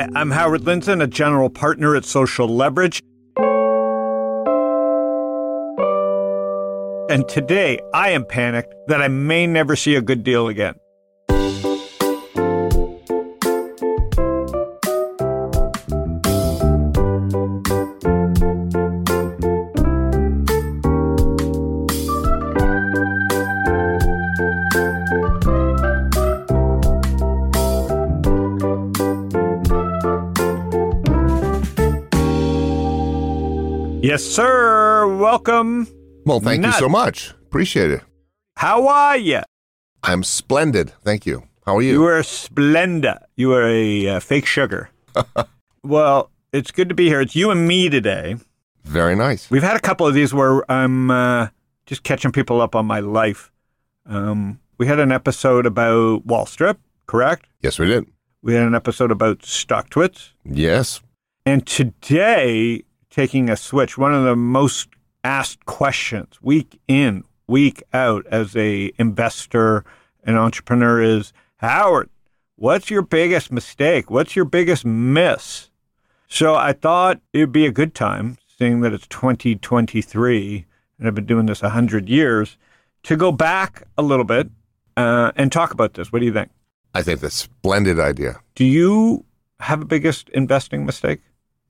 Hi, I'm Howard Lindzon, a general partner at Social Leverage. And today I am panicked that I may never see a good deal again. Sir. Welcome. Well, thank Nut. you so much. Appreciate it. How are you? I'm splendid. Thank you. How are you? You are splendid. You are a uh, fake sugar. well, it's good to be here. It's you and me today. Very nice. We've had a couple of these where I'm uh, just catching people up on my life. Um, we had an episode about Wall Strip, correct? Yes, we did. We had an episode about StockTwits. Yes. And today, taking a switch, one of the most asked questions week in, week out as a investor and entrepreneur is Howard, what's your biggest mistake? What's your biggest miss? So I thought it'd be a good time, seeing that it's 2023 and I've been doing this 100 years, to go back a little bit uh, and talk about this. What do you think? I think that's a splendid idea. Do you have a biggest investing mistake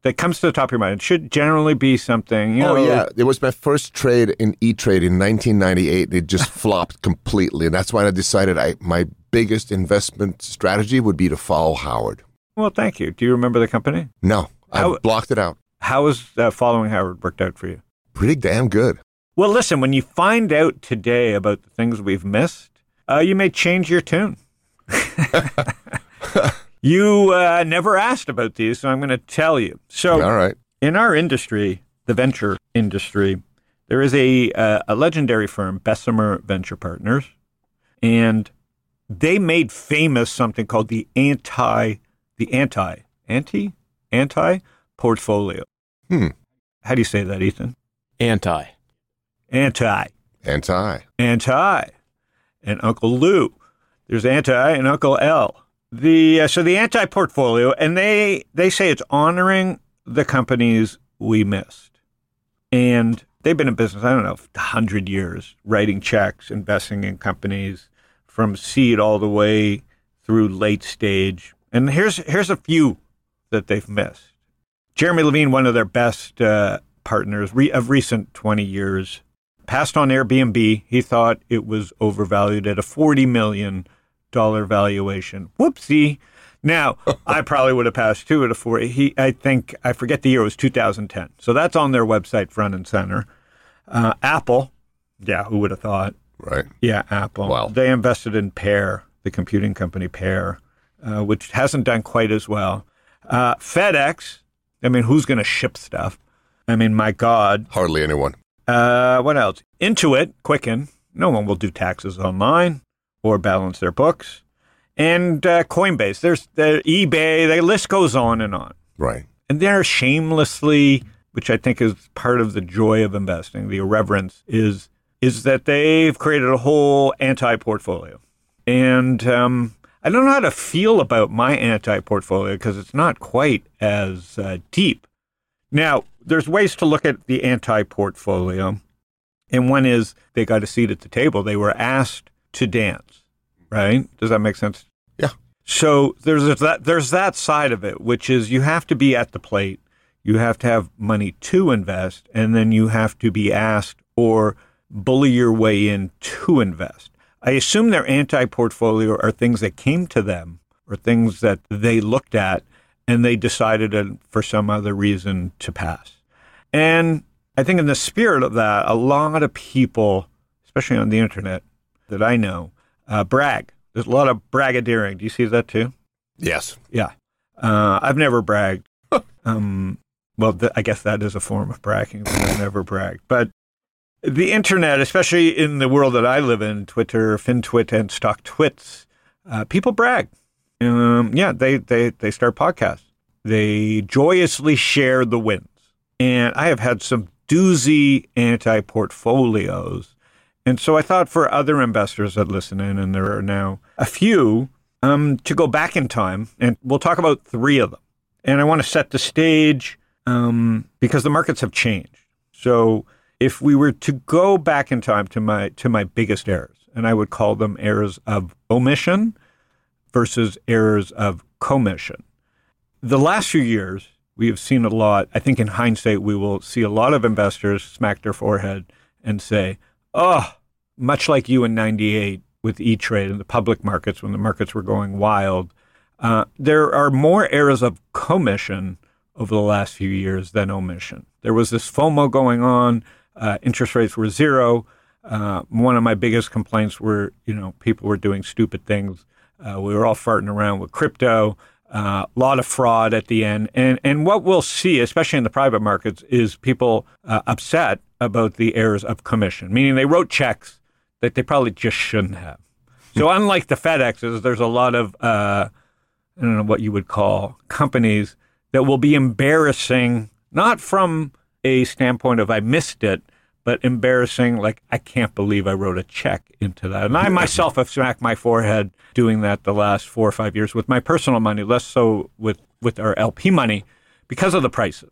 that comes to the top of your mind? It should generally be something. You know, oh, yeah. It was my first trade in E Trade in 1998. It just flopped completely. And that's why I decided I, my biggest investment strategy would be to follow Howard. Well, thank you. Do you remember the company? No, I How- blocked it out. How has uh, following Howard worked out for you? Pretty damn good. Well, listen, when you find out today about the things we've missed, uh, you may change your tune. you uh, never asked about these, so I'm going to tell you. So, All right. in our industry, the venture industry, there is a uh, a legendary firm, Bessemer Venture Partners, and they made famous something called the anti the anti anti anti portfolio. Hmm. How do you say that, Ethan? Anti. Anti Anti. anti and Uncle Lou. There's anti and Uncle L. The uh, so the anti portfolio, and they they say it's honoring the companies we missed, and they've been in business I don't know hundred years, writing checks, investing in companies from seed all the way through late stage. And here's here's a few that they've missed. Jeremy Levine, one of their best uh, partners re- of recent 20 years, passed on Airbnb. He thought it was overvalued at a $40 million valuation. Whoopsie. Now, I probably would have passed two at a four. He, I think, I forget the year, it was 2010. So that's on their website, front and center. Uh, Apple, yeah, who would have thought? Right. Yeah, Apple. Wow. They invested in Pear, the computing company Pear, uh, which hasn't done quite as well. Uh, FedEx, I mean, who's going to ship stuff? I mean, my God. Hardly anyone. Uh, what else? Intuit, Quicken. No one will do taxes online or balance their books. And uh, Coinbase, there's the eBay. The list goes on and on. Right. And they're shamelessly, which I think is part of the joy of investing, the irreverence is is that they've created a whole anti-portfolio. And um, I don't know how to feel about my anti-portfolio because it's not quite as uh, deep. Now, there's ways to look at the anti-portfolio, and one is they got a seat at the table. They were asked to dance, right? Does that make sense? Yeah. So there's that there's that side of it, which is you have to be at the plate, you have to have money to invest, and then you have to be asked or bully your way in to invest. I assume their anti-portfolio are things that came to them or things that they looked at and they decided for some other reason to pass. And I think in the spirit of that, a lot of people, especially on the internet that I know, uh, brag. There's a lot of braggadoring. Do you see that too? Yes. Yeah. Uh, I've never bragged. um, well, th- I guess that is a form of bragging. but I've never bragged. But the internet, especially in the world that I live in, Twitter, FinTwit, and StockTwits, uh, people brag. Um, yeah, they, they, they start podcasts. They joyously share the wins. And I have had some doozy anti portfolios. And so I thought for other investors that listen in, and there are now a few, um, to go back in time, and we'll talk about three of them. and I want to set the stage um, because the markets have changed. So if we were to go back in time to my to my biggest errors, and I would call them errors of omission versus errors of commission. The last few years, we have seen a lot. I think in hindsight, we will see a lot of investors smack their forehead and say, "Oh, much like you in '98 with E Trade in the public markets when the markets were going wild." Uh, there are more errors of commission over the last few years than omission. There was this FOMO going on. Uh, interest rates were zero. Uh, one of my biggest complaints were, you know, people were doing stupid things. Uh, we were all farting around with crypto. A uh, lot of fraud at the end, and and what we'll see, especially in the private markets, is people uh, upset about the errors of commission, meaning they wrote checks that they probably just shouldn't have. So unlike the FedExes, there's a lot of uh, I don't know what you would call companies that will be embarrassing, not from a standpoint of I missed it, but embarrassing, like I can't believe I wrote a check into that. And I myself have smacked my forehead doing that the last four or five years with my personal money, less so with, with our LP money because of the prices.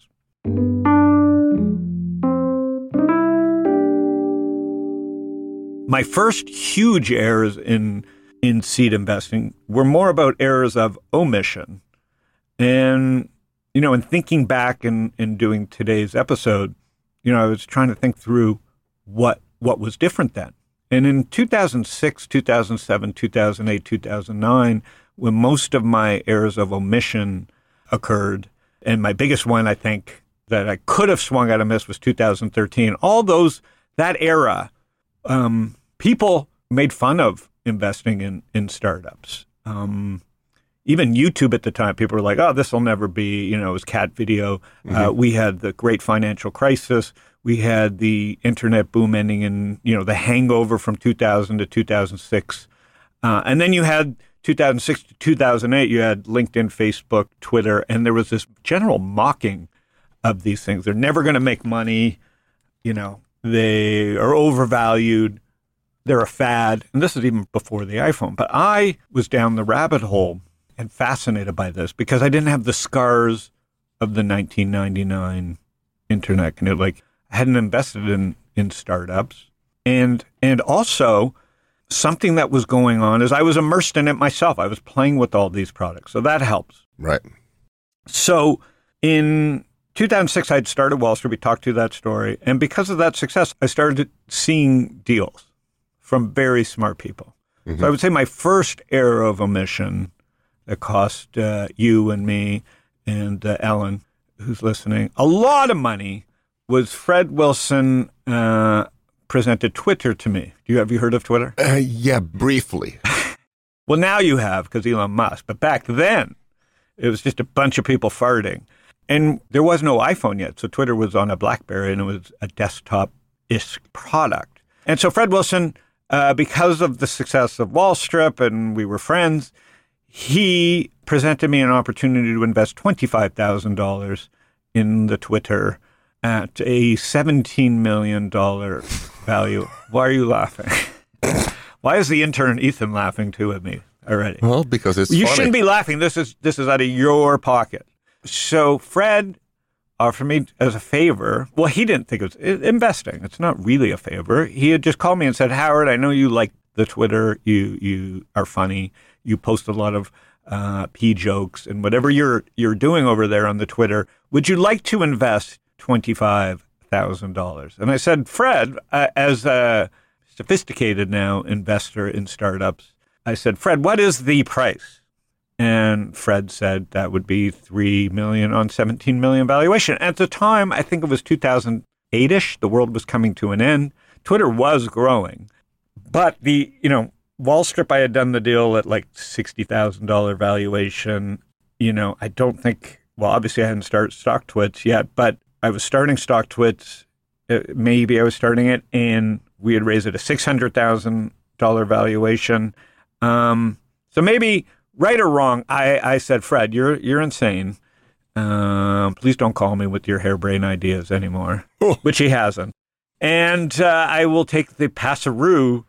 My first huge errors in in seed investing were more about errors of omission. And, you know, in thinking back and, and doing today's episode, you know, I was trying to think through what what was different then. And in 2006, 2007, 2008, 2009, when most of my errors of omission occurred, and my biggest one, I think, that I could have swung at a miss was 2013. All those, that era, um, people made fun of investing in in startups. Um, even YouTube at the time, people were like, "Oh, this will never be." You know, it was cat video. Uh, mm-hmm. Uh, we had the great financial crisis. We had the internet boom ending in you know the hangover from 2000 to 2006, uh, and then you had 2006 to 2008. You had LinkedIn, Facebook, Twitter, and there was this general mocking of these things. They're never going to make money. You know, they are overvalued they're a fad. And this is even before the iPhone. But I was down the rabbit hole and fascinated by this because I didn't have the scars of the 1999 internet. And it, like, I hadn't invested in, in startups. And, and also, something that was going on is I was immersed in it myself. I was playing with all these products. So that helps. Right. So in 2006, I had started Wall Strip. We talked to that story. And because of that success, I started seeing deals from very smart people. Mm-hmm. So I would say my first error of omission that cost uh, you and me and uh, Ellen, who's listening, a lot of money was Fred Wilson uh, presented Twitter to me. Do you have you heard of Twitter? Uh, yeah, briefly. well, now you have because Elon Musk, but back then it was just a bunch of people farting, and there was no iPhone yet, so Twitter was on a BlackBerry and it was a desktop-ish product. And so Fred Wilson uh, because of the success of Wall Strip and we were friends, he presented me an opportunity to invest $25,000 in the Twitter at a $17 million value. Why are you laughing? Why is the intern Ethan laughing too at me already? Well, because it's you funny. shouldn't be laughing. This is this is out of your pocket. So Fred offered me as a favor. Well, he didn't think it was investing. It's not really a favor. He had just called me and said, Howard, I know you like the Twitter. You you are funny. You post a lot of uh, p jokes and whatever you're you're doing over there on the Twitter. Would you like to invest twenty five thousand dollars? And I said, Fred, uh, as a sophisticated now investor in startups, I said, Fred, what is the price? And Fred said that would be three million on 17 million valuation. At the time, I think it was 2008ish. The world was coming to an end. Twitter was growing, but the you know Wall Strip, I had done the deal at like sixty thousand dollar valuation. You know, I don't think. Well, obviously, I hadn't started StockTwits yet, but I was starting StockTwits. Uh, maybe I was starting it, and we had raised it a six hundred thousand dollar valuation. Um, so maybe right or wrong, I, I said, Fred, you're you're insane. Um, please don't call me with your harebrained ideas anymore, which he hasn't. And uh, I will take the passeroo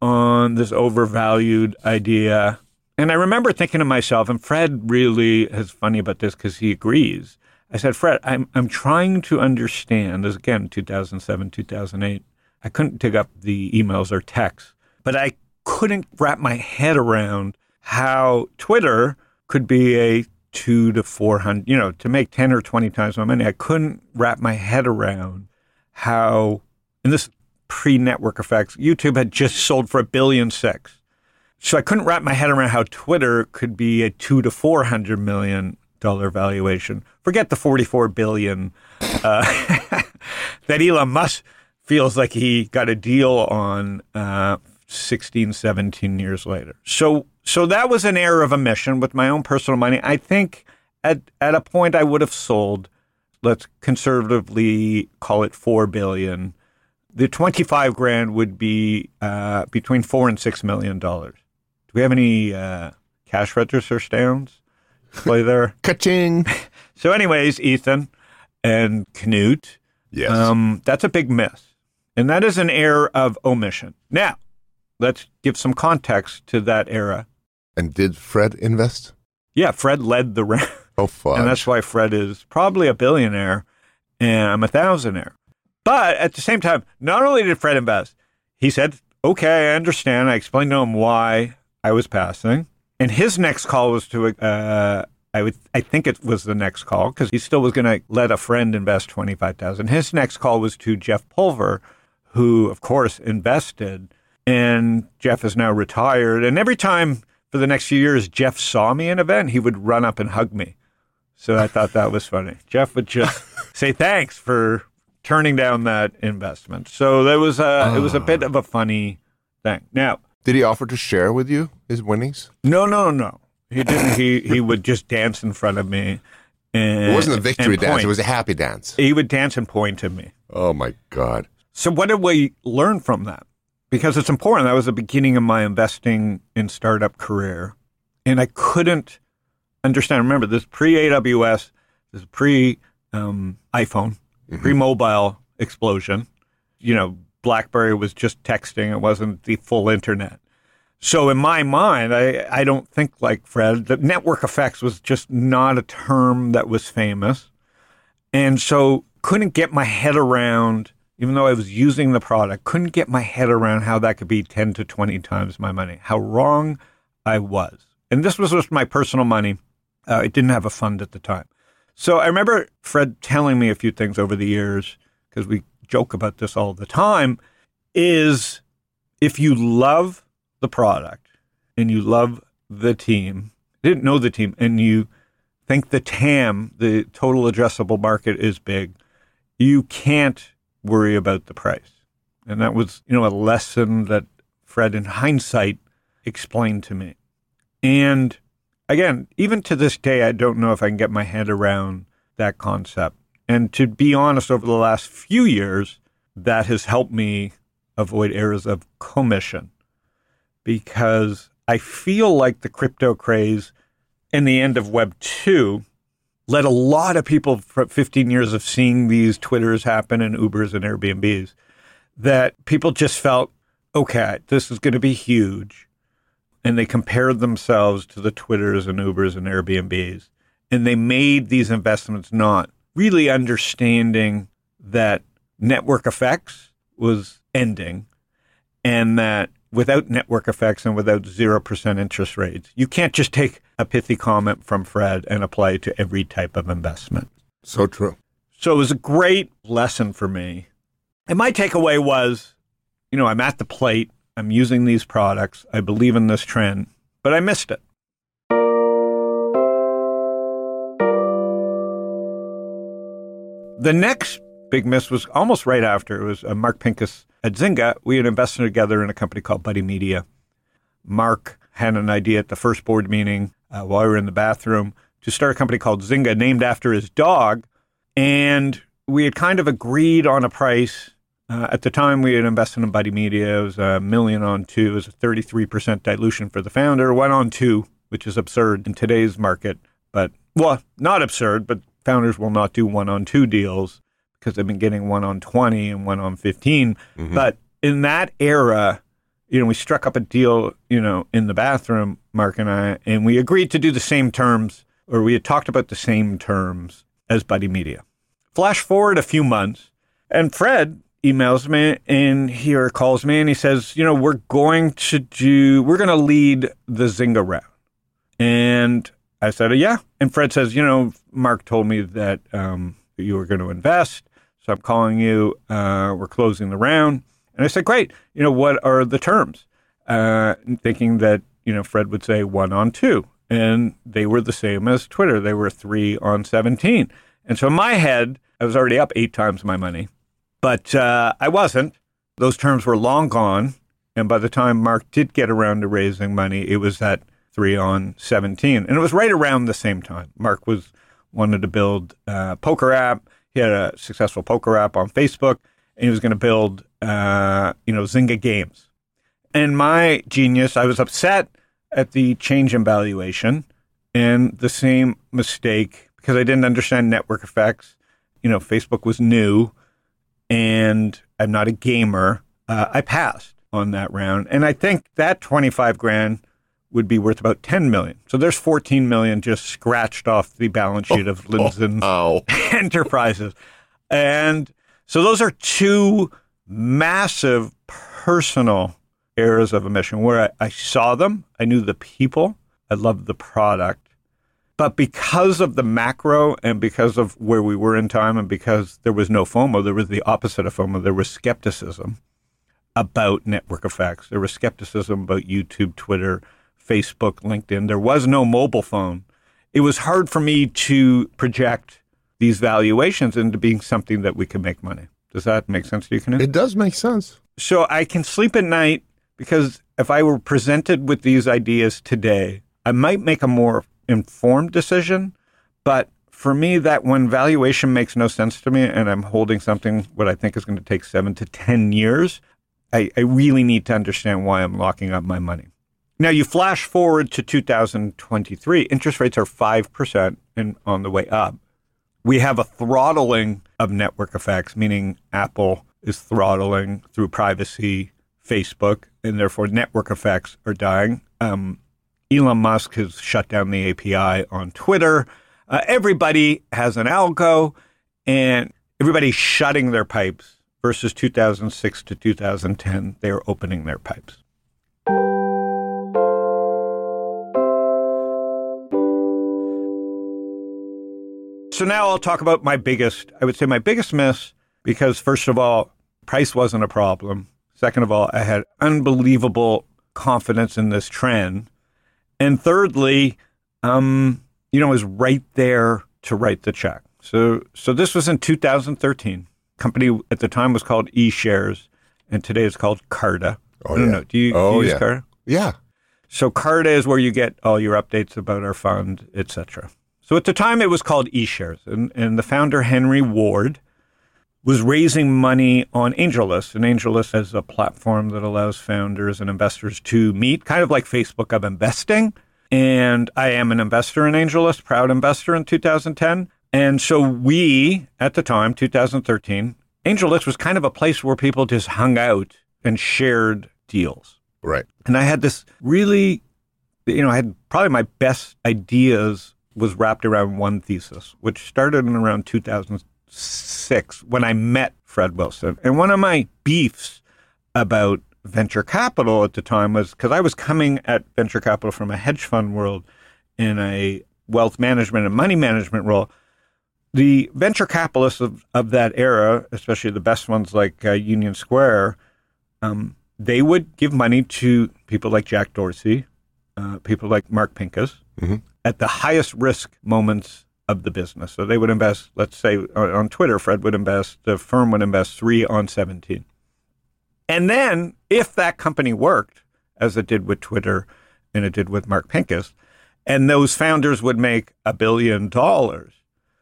on this overvalued idea. And I remember thinking to myself, and Fred really is funny about this because he agrees. I said, Fred, I'm, I'm trying to understand, this again, 2007, 2008. I couldn't dig up the emails or texts, but I couldn't wrap my head around how Twitter could be a two to 400, you know, to make 10 or 20 times my money. I couldn't wrap my head around how, in this pre network effects, YouTube had just sold for a billion six. So I couldn't wrap my head around how Twitter could be a two to 400 million dollar valuation. Forget the 44 billion uh, that Elon Musk feels like he got a deal on uh, 16, 17 years later. So, so that was an error of omission with my own personal money. I think at, at a point I would have sold, let's conservatively call it 4 billion. The 25 grand would be uh, between four and six million dollars. Do we have any uh, cash register stands play there? Ka-ching. So, anyways, Ethan and Knut, Yes. um, that's a big miss. And that is an error of omission. Now, let's give some context to that era. and did Fred invest? Yeah, Fred led the round, Oh, fuck. and that's why Fred is probably a billionaire and I'm a thousandaire. But at the same time, not only did Fred invest, he said, okay, I understand. I explained to him why I was passing. And his next call was to, uh, I would, I think it was the next call because he still was going to let a friend invest 25,000. His next call was to Jeff Pulver, who of course invested and Jeff is now retired. And every time for the next few years, Jeff saw me in an event, he would run up and hug me. So I thought that was funny. Jeff would just say thanks for turning down that investment. So that was a, it was a bit of a funny thing. Now, did he offer to share with you his winnings? no, no, no. He didn't. He he would just dance in front of me. And, It wasn't a victory dance. point. It was a happy dance. He would dance and point at me. Oh, my God. So what did we learn from that? Because it's important. That was the beginning of my investing in startup career, and I couldn't understand. Remember, this pre AWS, this pre um, iPhone, pre mobile explosion. You know, BlackBerry was just texting; it wasn't the full internet. So in my mind, I, I don't think like Fred. The network effects was just not a term that was famous. And so couldn't get my head around, even though I was using the product, couldn't get my head around how that could be 10 to 20 times my money, how wrong I was. And this was just my personal money. Uh, I didn't have a fund at the time. So I remember Fred telling me a few things over the years, because we joke about this all the time, is if you love the product and you love the team, didn't know the team, and you think the TAM, the total addressable market, is big, you can't worry about the price. And that was, you know, a lesson that Fred, in hindsight, explained to me. And again, even to this day, I don't know if I can get my head around that concept. And to be honest, over the last few years, that has helped me avoid errors of commission because I feel like the crypto craze and the end of Web 2 led a lot of people for 15 years of seeing these Twitters happen and Ubers and Airbnbs that people just felt, okay, this is going to be huge. And they compared themselves to the Twitters and Ubers and Airbnbs. And they made these investments not really understanding that network effects was ending and that without network effects and without 0% interest rates, you can't just take a pithy comment from Fred and apply it to every type of investment. So true. So it was a great lesson for me. And my takeaway was, you know, I'm at the plate, I'm using these products, I believe in this trend, but I missed it. The next big miss was almost right after. It was uh, Mark Pincus at Zynga. We had invested together in a company called Buddy Media. Mark had an idea at the first board meeting uh, while we were in the bathroom to start a company called Zynga, named after his dog. And we had kind of agreed on a price. Uh, at the time, we had invested in Buddy Media. It was a million on two. It was a 33% dilution for the founder. One on two, which is absurd in today's market. But, well, not absurd, but founders will not do one on two deals because they've been getting one on 20 and one on 15. But in that era, you know, we struck up a deal, you know, in the bathroom Mark and I, and we agreed to do the same terms, or we had talked about the same terms as Buddy Media. Flash forward a few months, and Fred emails me and he or calls me and he says, you know, we're going to do, we're going to lead the Zynga round. And I said, yeah. And Fred says, you know, Mark told me that um, you were going to invest. So I'm calling you. Uh, we're closing the round. And I said, great. You know, what are the terms? Uh, thinking that, you know, Fred would say one on two. And they were the same as Twitter. They were three on 17. And so in my head, I was already up eight times my money. But uh, I wasn't. Those terms were long gone. And by the time Mark did get around to raising money, it was at three on 17. And it was right around the same time. Mark was wanted to build a poker app. He had a successful poker app on Facebook, and he was going to build, uh, you know, Zynga games. And my genius, I was upset at the change in valuation and the same mistake because I didn't understand network effects. You know, Facebook was new and I'm not a gamer. Uh, I passed on that round. And I think that 25 grand would be worth about 10 million. So there's 14 million just scratched off the balance sheet of Lindzon Oh, Enterprises. And so those are two massive personal areas of emission where I, I saw them, I knew the people, I loved the product. But because of the macro and because of where we were in time and because there was no FOMO, there was the opposite of FOMO. There was skepticism about network effects. There was skepticism about YouTube, Twitter, Facebook, LinkedIn. There was no mobile phone. It was hard for me to project these valuations into being something that we could make money. Does that make sense to you, Knut? it does make sense. So I can sleep at night because if I were presented with these ideas today, I might make a more informed decision. But for me, that when valuation makes no sense to me and I'm holding something what I think is going to take seven to 10 years, I, I really need to understand why I'm locking up my money. Now, you flash forward to 2023, interest rates are 5% and on the way up. We have a throttling of network effects, meaning Apple is throttling through privacy, Facebook, and therefore network effects are dying. Um, Elon Musk has shut down the API on Twitter. Uh, everybody has an algo, and everybody's shutting their pipes versus 2006 to 2010, they are opening their pipes. So now I'll talk about my biggest, I would say my biggest miss, because first of all, price wasn't a problem. Second of all, I had unbelievable confidence in this trend. And thirdly, um, you know, was right there to write the check. So, so this was in 2013. Company at the time was called eShares, and today it's called Carta. Oh, I don't yeah. know. Do you, Oh, do you use yeah. Carta? Yeah. So Carta is where you get all your updates about our fund, etc. So at the time it was called eShares, and, and the founder Henry Ward was raising money on AngelList, and AngelList is a platform that allows founders and investors to meet, kind of like Facebook of investing. And I am an investor in AngelList, proud investor in 2010. And so we, at the time, 2013, AngelList was kind of a place where people just hung out and shared deals. Right. And I had this really, you know, I had probably my best ideas was wrapped around one thesis, which started in around 2006 when I met Fred Wilson. And one of my beefs about venture capital at the time was because I was coming at venture capital from a hedge fund world in a wealth management and money management role. The venture capitalists of, of that era, especially the best ones like uh, Union Square, um, they would give money to people like Jack Dorsey, uh, people like Mark Pincus, Mhm. at the highest risk moments of the business. So they would invest, let's say on, on Twitter, Fred would invest, the firm would invest three on 17. And then if that company worked, as it did with Twitter and it did with Mark Pincus, and those founders would make a billion dollars,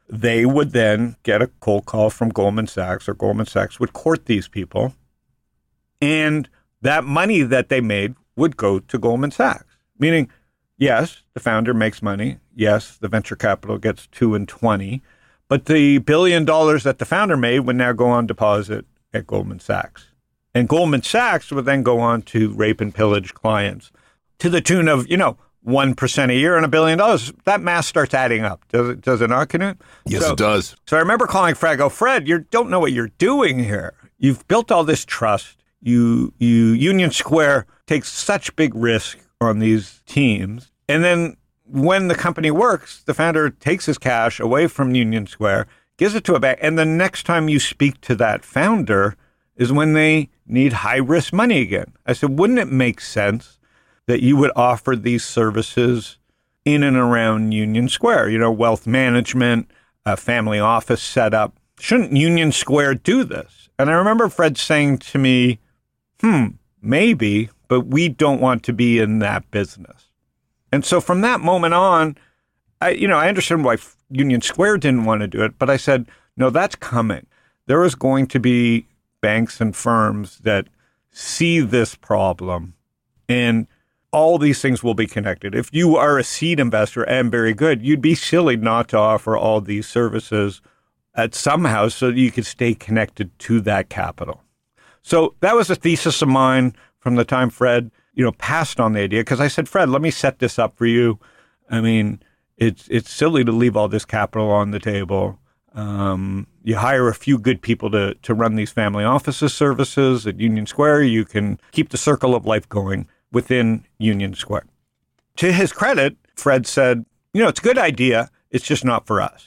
they would then get a cold call from Goldman Sachs, or Goldman Sachs would court these people. And that money that they made would go to Goldman Sachs, meaning, yes, the founder makes money. Yes, the venture capital gets two and 20, but the billion dollars that the founder made would now go on deposit at Goldman Sachs. And Goldman Sachs would then go on to rape and pillage clients to the tune of, you know, 1% a year and a billion dollars. That math starts adding up. Does it, does it not, Knut? Yes, So- it does. so I remember calling Fred. Go, Fred, you don't know what you're doing here. You've built all this trust. You, you, Union Square takes such big risk on these teams, and then when the company works, the founder takes his cash away from Union Square, gives it to a bank, and the next time you speak to that founder is when they need high risk money again. I said, wouldn't it make sense that you would offer these services in and around Union Square? You know, wealth management, a family office setup. Shouldn't Union Square do this? And I remember Fred saying to me, hmm, maybe, but we don't want to be in that business. And so from that moment on, I, you know, I understand why Union Square didn't want to do it, but I said, no, that's coming. There is going to be banks and firms that see this problem and all these things will be connected. If you are a seed investor and very good, you'd be silly not to offer all these services at somehow so that you could stay connected to that capital. So that was a thesis of mine from the time Fred, you know, passed on the idea because I said, Fred, let me set this up for you. I mean, it's it's silly to leave all this capital on the table. Um, you hire a few good people to to run these family offices services at Union Square. You can keep the circle of life going within Union Square. To his credit, Fred said, you know, it's a good idea. It's just not for us.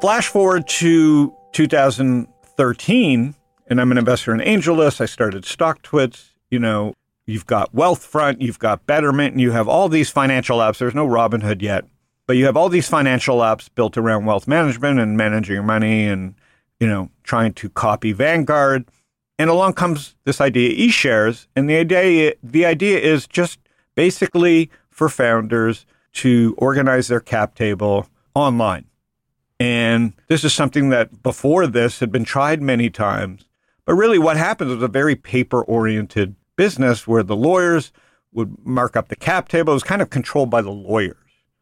Flash forward to 2013, and I'm an investor in AngelList. I started StockTwits. You know, you've got Wealthfront, you've got Betterment, and you have all these financial apps. There's no Robinhood yet, but you have all these financial apps built around wealth management and managing your money and, you know, trying to copy Vanguard. And along comes this idea, eShares, and the idea the idea is just basically for founders to organize their cap table online. And this is something that before this had been tried many times. But really, what happens was a very paper oriented business where the lawyers would mark up the cap table. It was kind of controlled by the lawyers.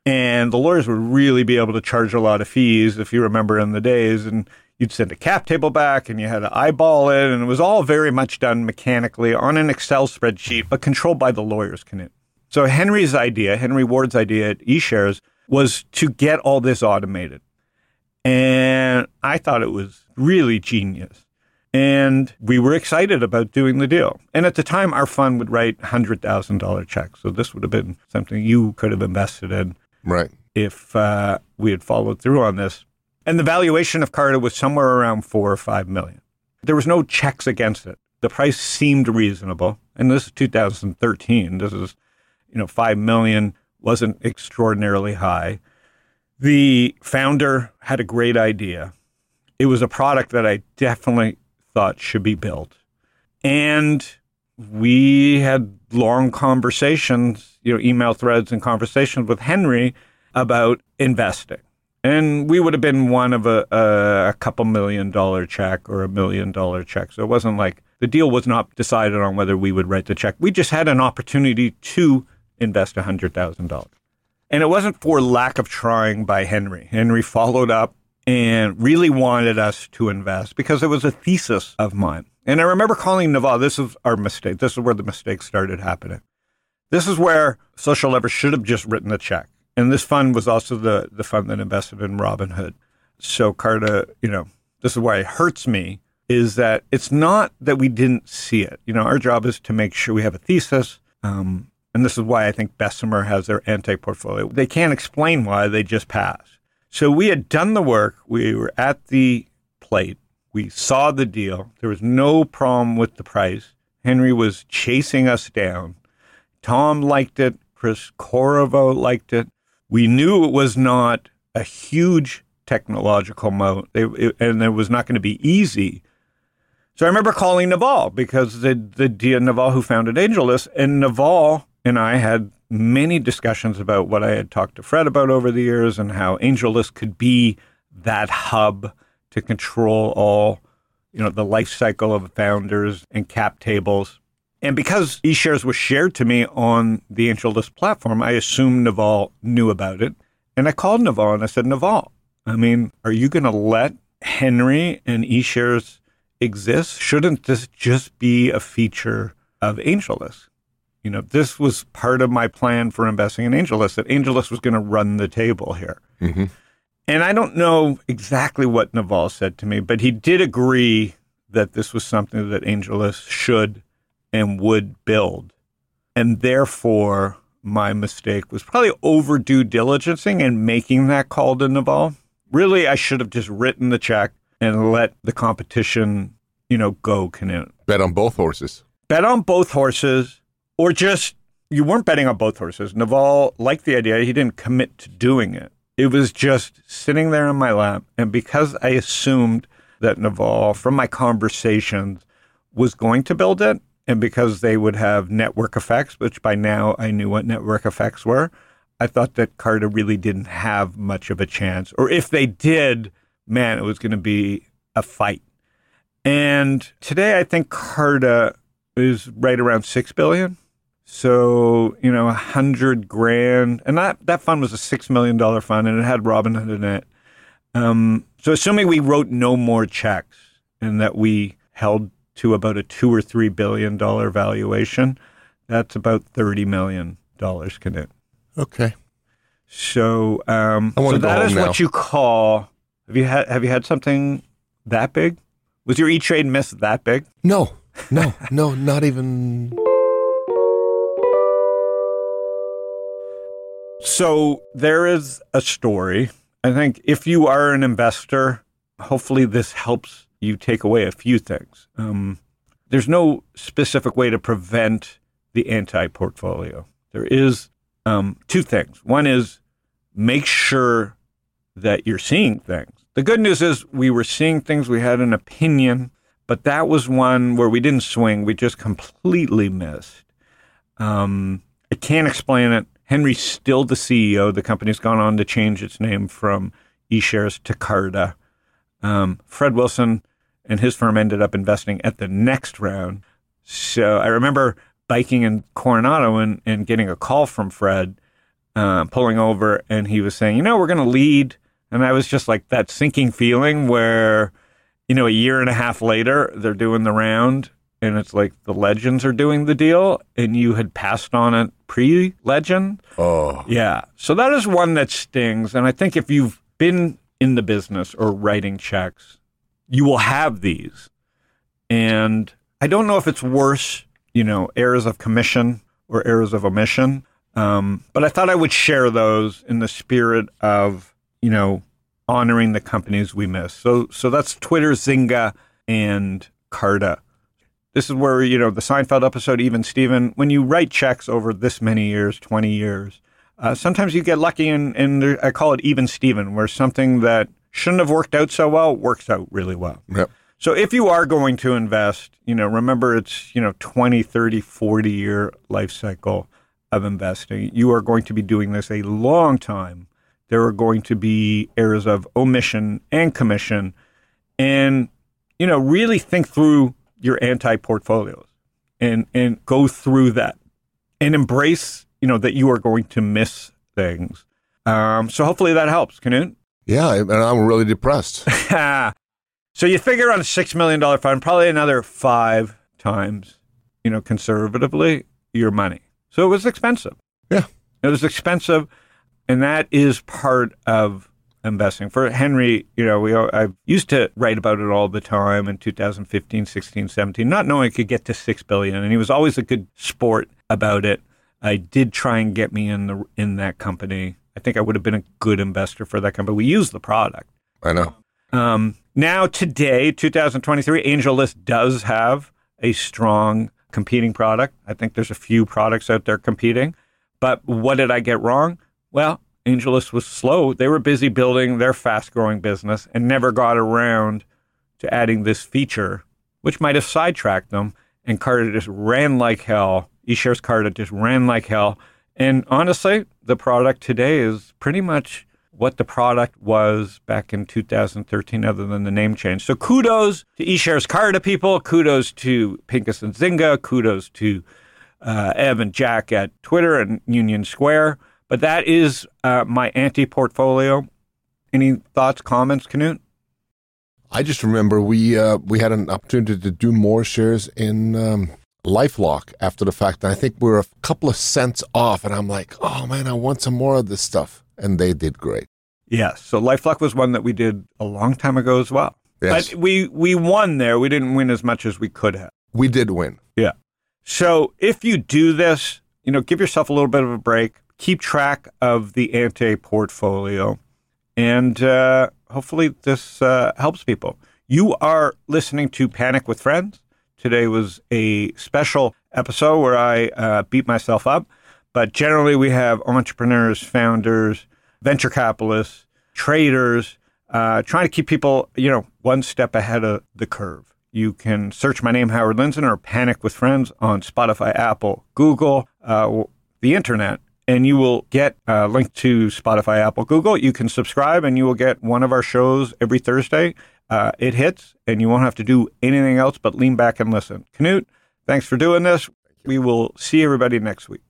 And the lawyers would really be able to charge a lot of fees, if you remember in the days. And you'd send a cap table back and you had to eyeball it. And it was all very much done mechanically on an Excel spreadsheet, but controlled by the lawyers, Knut. So Henry's idea, Henry Ward's idea at eShares, was to get all this automated. And I thought it was really genius. And we were excited about doing the deal. And at the time, our fund would write $100,000 checks. So this would have been something you could have invested in Right. if uh, we had followed through on this. And the valuation of Carta was somewhere around four or five million. There was no checks against it. The price seemed reasonable. And this is 2013. This is, you know, five million wasn't extraordinarily high. The founder had a great idea. It was a product that I definitely thought should be built. And we had long conversations, you know, email threads and conversations with Henry about investing. And we would have been one of a, a, a couple million dollar check or a million dollar check. So it wasn't like the deal was not decided on whether we would write the check. We just had an opportunity to invest $100,000. And it wasn't for lack of trying by Henry. Henry followed up and really wanted us to invest because it was a thesis of mine. And I remember calling Naval, this is our mistake. This is where the mistake started happening. This is where Social Lever should have just written the check. And this fund was also the, the fund that invested in Robinhood. So Carta, you know, this is why it hurts me is that it's not that we didn't see it. You know, our job is to make sure we have a thesis. Um, and this is why I think Bessemer has their anti portfolio. They can't explain why they just pass. So we had done the work. We were at the plate. We saw the deal. There was no problem with the price. Henry was chasing us down. Tom liked it. Chris Corvo liked it. We knew it was not a huge technological moat, and it was not going to be easy. So I remember calling Naval because the the Naval who founded AngelList, and Naval and I had many discussions about what I had talked to Fred about over the years and how AngelList could be that hub to control all, you know, the life cycle of founders and cap tables. And because eShares was shared to me on the AngelList platform, I assumed Naval knew about it. And I called Naval and I said, Naval, I mean, are you going to let Henry and eShares exist? Shouldn't this just be a feature of AngelList? You know, this was part of my plan for investing in AngelList, that AngelList was going to run the table here. Mhm. And I don't know exactly what Naval said to me, but he did agree that this was something that AngelList should and would build. And therefore, my mistake was probably over due diligencing and making that call to Naval. Really, I should have just written the check and let the competition, you know, go canoe. Bet on both horses. Bet on both horses, or just you weren't betting on both horses. Naval liked the idea. He didn't commit to doing it. It was just sitting there in my lap. And because I assumed that Naval, from my conversations, was going to build it, and because they would have network effects, which by now I knew what network effects were, I thought that Carta really didn't have much of a chance. Or if they did, man, it was going to be a fight. And today I think Carta is right around six billion. So, you know, a hundred grand. And that, that fund was a six million dollar fund and it had Robinhood in it. Um, so assuming we wrote no more checks and that we held to about a two or three billion dollar valuation, that's about thirty million dollars Knut. Okay. So, um, so that is now. what you call. Have you had Have you had something that big? Was your E Trade miss that big? No, no, no, not even. So there is a story. I think if you are an investor, hopefully this helps you take away a few things. Um, there's no specific way to prevent the anti portfolio. There is um, two things. One is make sure that you're seeing things. The good news is we were seeing things, we had an opinion, but that was one where we didn't swing, we just completely missed. Um, I can't explain it. Henry's still the CEO. The company's gone on to change its name from eShares to Carta. Um, Fred Wilson and his firm ended up investing at the next round. So I remember biking in Coronado and, and getting a call from Fred, uh, pulling over, and he was saying, You know, we're going to lead. And I was just like that sinking feeling where, you know, a year and a half later, they're doing the round and it's like the legends are doing the deal and you had passed on it pre legend. Oh, Yeah. So that is one that stings. And I think if you've been in the business or writing checks, you will have these. And I don't know if it's worse, you know, errors of commission or errors of omission. Um, but I thought I would share those in the spirit of, you know, honoring the companies we miss. So, so that's Twitter, Zynga, and Carta. This is where, you know, the Seinfeld episode, even Steven, when you write checks over this many years, 20 years, uh, sometimes you get lucky and, and I call it even Steven, where something that shouldn't have worked out so well works out really well. yep. So if you are going to invest, you know, remember it's, you know, 20, 30, 40 year life cycle of investing. You are going to be doing this a long time. There are going to be areas of omission and commission and you know, really think through your anti portfolios and and go through that and embrace, you know, that you are going to miss things. Um, so hopefully that helps, Knut. Yeah, and I'm really depressed. so you figure on a six million dollar fund, probably another five times, you know, conservatively your money. So it was expensive. Yeah. It was expensive, and that is part of investing. For Henry, you know, we I used to write about it all the time in 2015, 16, 17, not knowing it could get to 6 billion, and he was always a good sport about it. I did try and get me in the in that company. I think I would have been a good investor for that company. We used the product. I know. Um, now, today, 2023, AngelList does have a strong competing product. I think there's a few products out there competing. But what did I get wrong? Well, AngelList was slow. They were busy building their fast growing business and never got around to adding this feature, which might have sidetracked them. And Carta just ran like hell. eShares Carta just ran like hell. And honestly, the product today is pretty much what the product was back in 2013, other than the name change. So kudos to eShares Carta people. Kudos to Pincus and Zynga. Kudos to uh, Ev and Jack at Twitter and Union Square. But that is uh, my anti portfolio. Any thoughts, comments, Knut? I just remember we uh, we had an opportunity to do more shares in um, LifeLock after the fact. And I think we are a couple of cents off, and I'm like, oh man, I want some more of this stuff. And they did great. Yes. So LifeLock was one that we did a long time ago as well. Yes. But we we won there. We didn't win as much as we could have. We did win. Yeah. So if you do this, you know, give yourself a little bit of a break. Keep track of the ante portfolio, and uh, hopefully this uh, helps people. You are listening to Panic with Friends. Today was a special episode where I uh, beat myself up, but generally we have entrepreneurs, founders, venture capitalists, traders, uh, trying to keep people, you know, one step ahead of the curve. You can search my name, Howard Lindzen, or Panic with Friends on Spotify, Apple, Google, uh, the internet, and you will get a link to Spotify, Apple, Google. You can subscribe, and you will get one of our shows every Thursday. Uh, it hits, and you won't have to do anything else but lean back and listen. Knut, thanks for doing this. We will see everybody next week.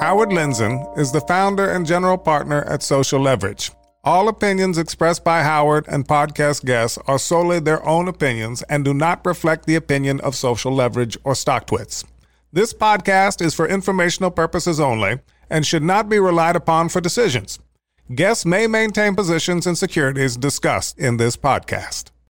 Howard Lindzen is the founder and general partner at Social Leverage. All opinions expressed by Howard and podcast guests are solely their own opinions and do not reflect the opinion of Social Leverage or StockTwits. This podcast is for informational purposes only and should not be relied upon for decisions. Guests may maintain positions in securities discussed in this podcast.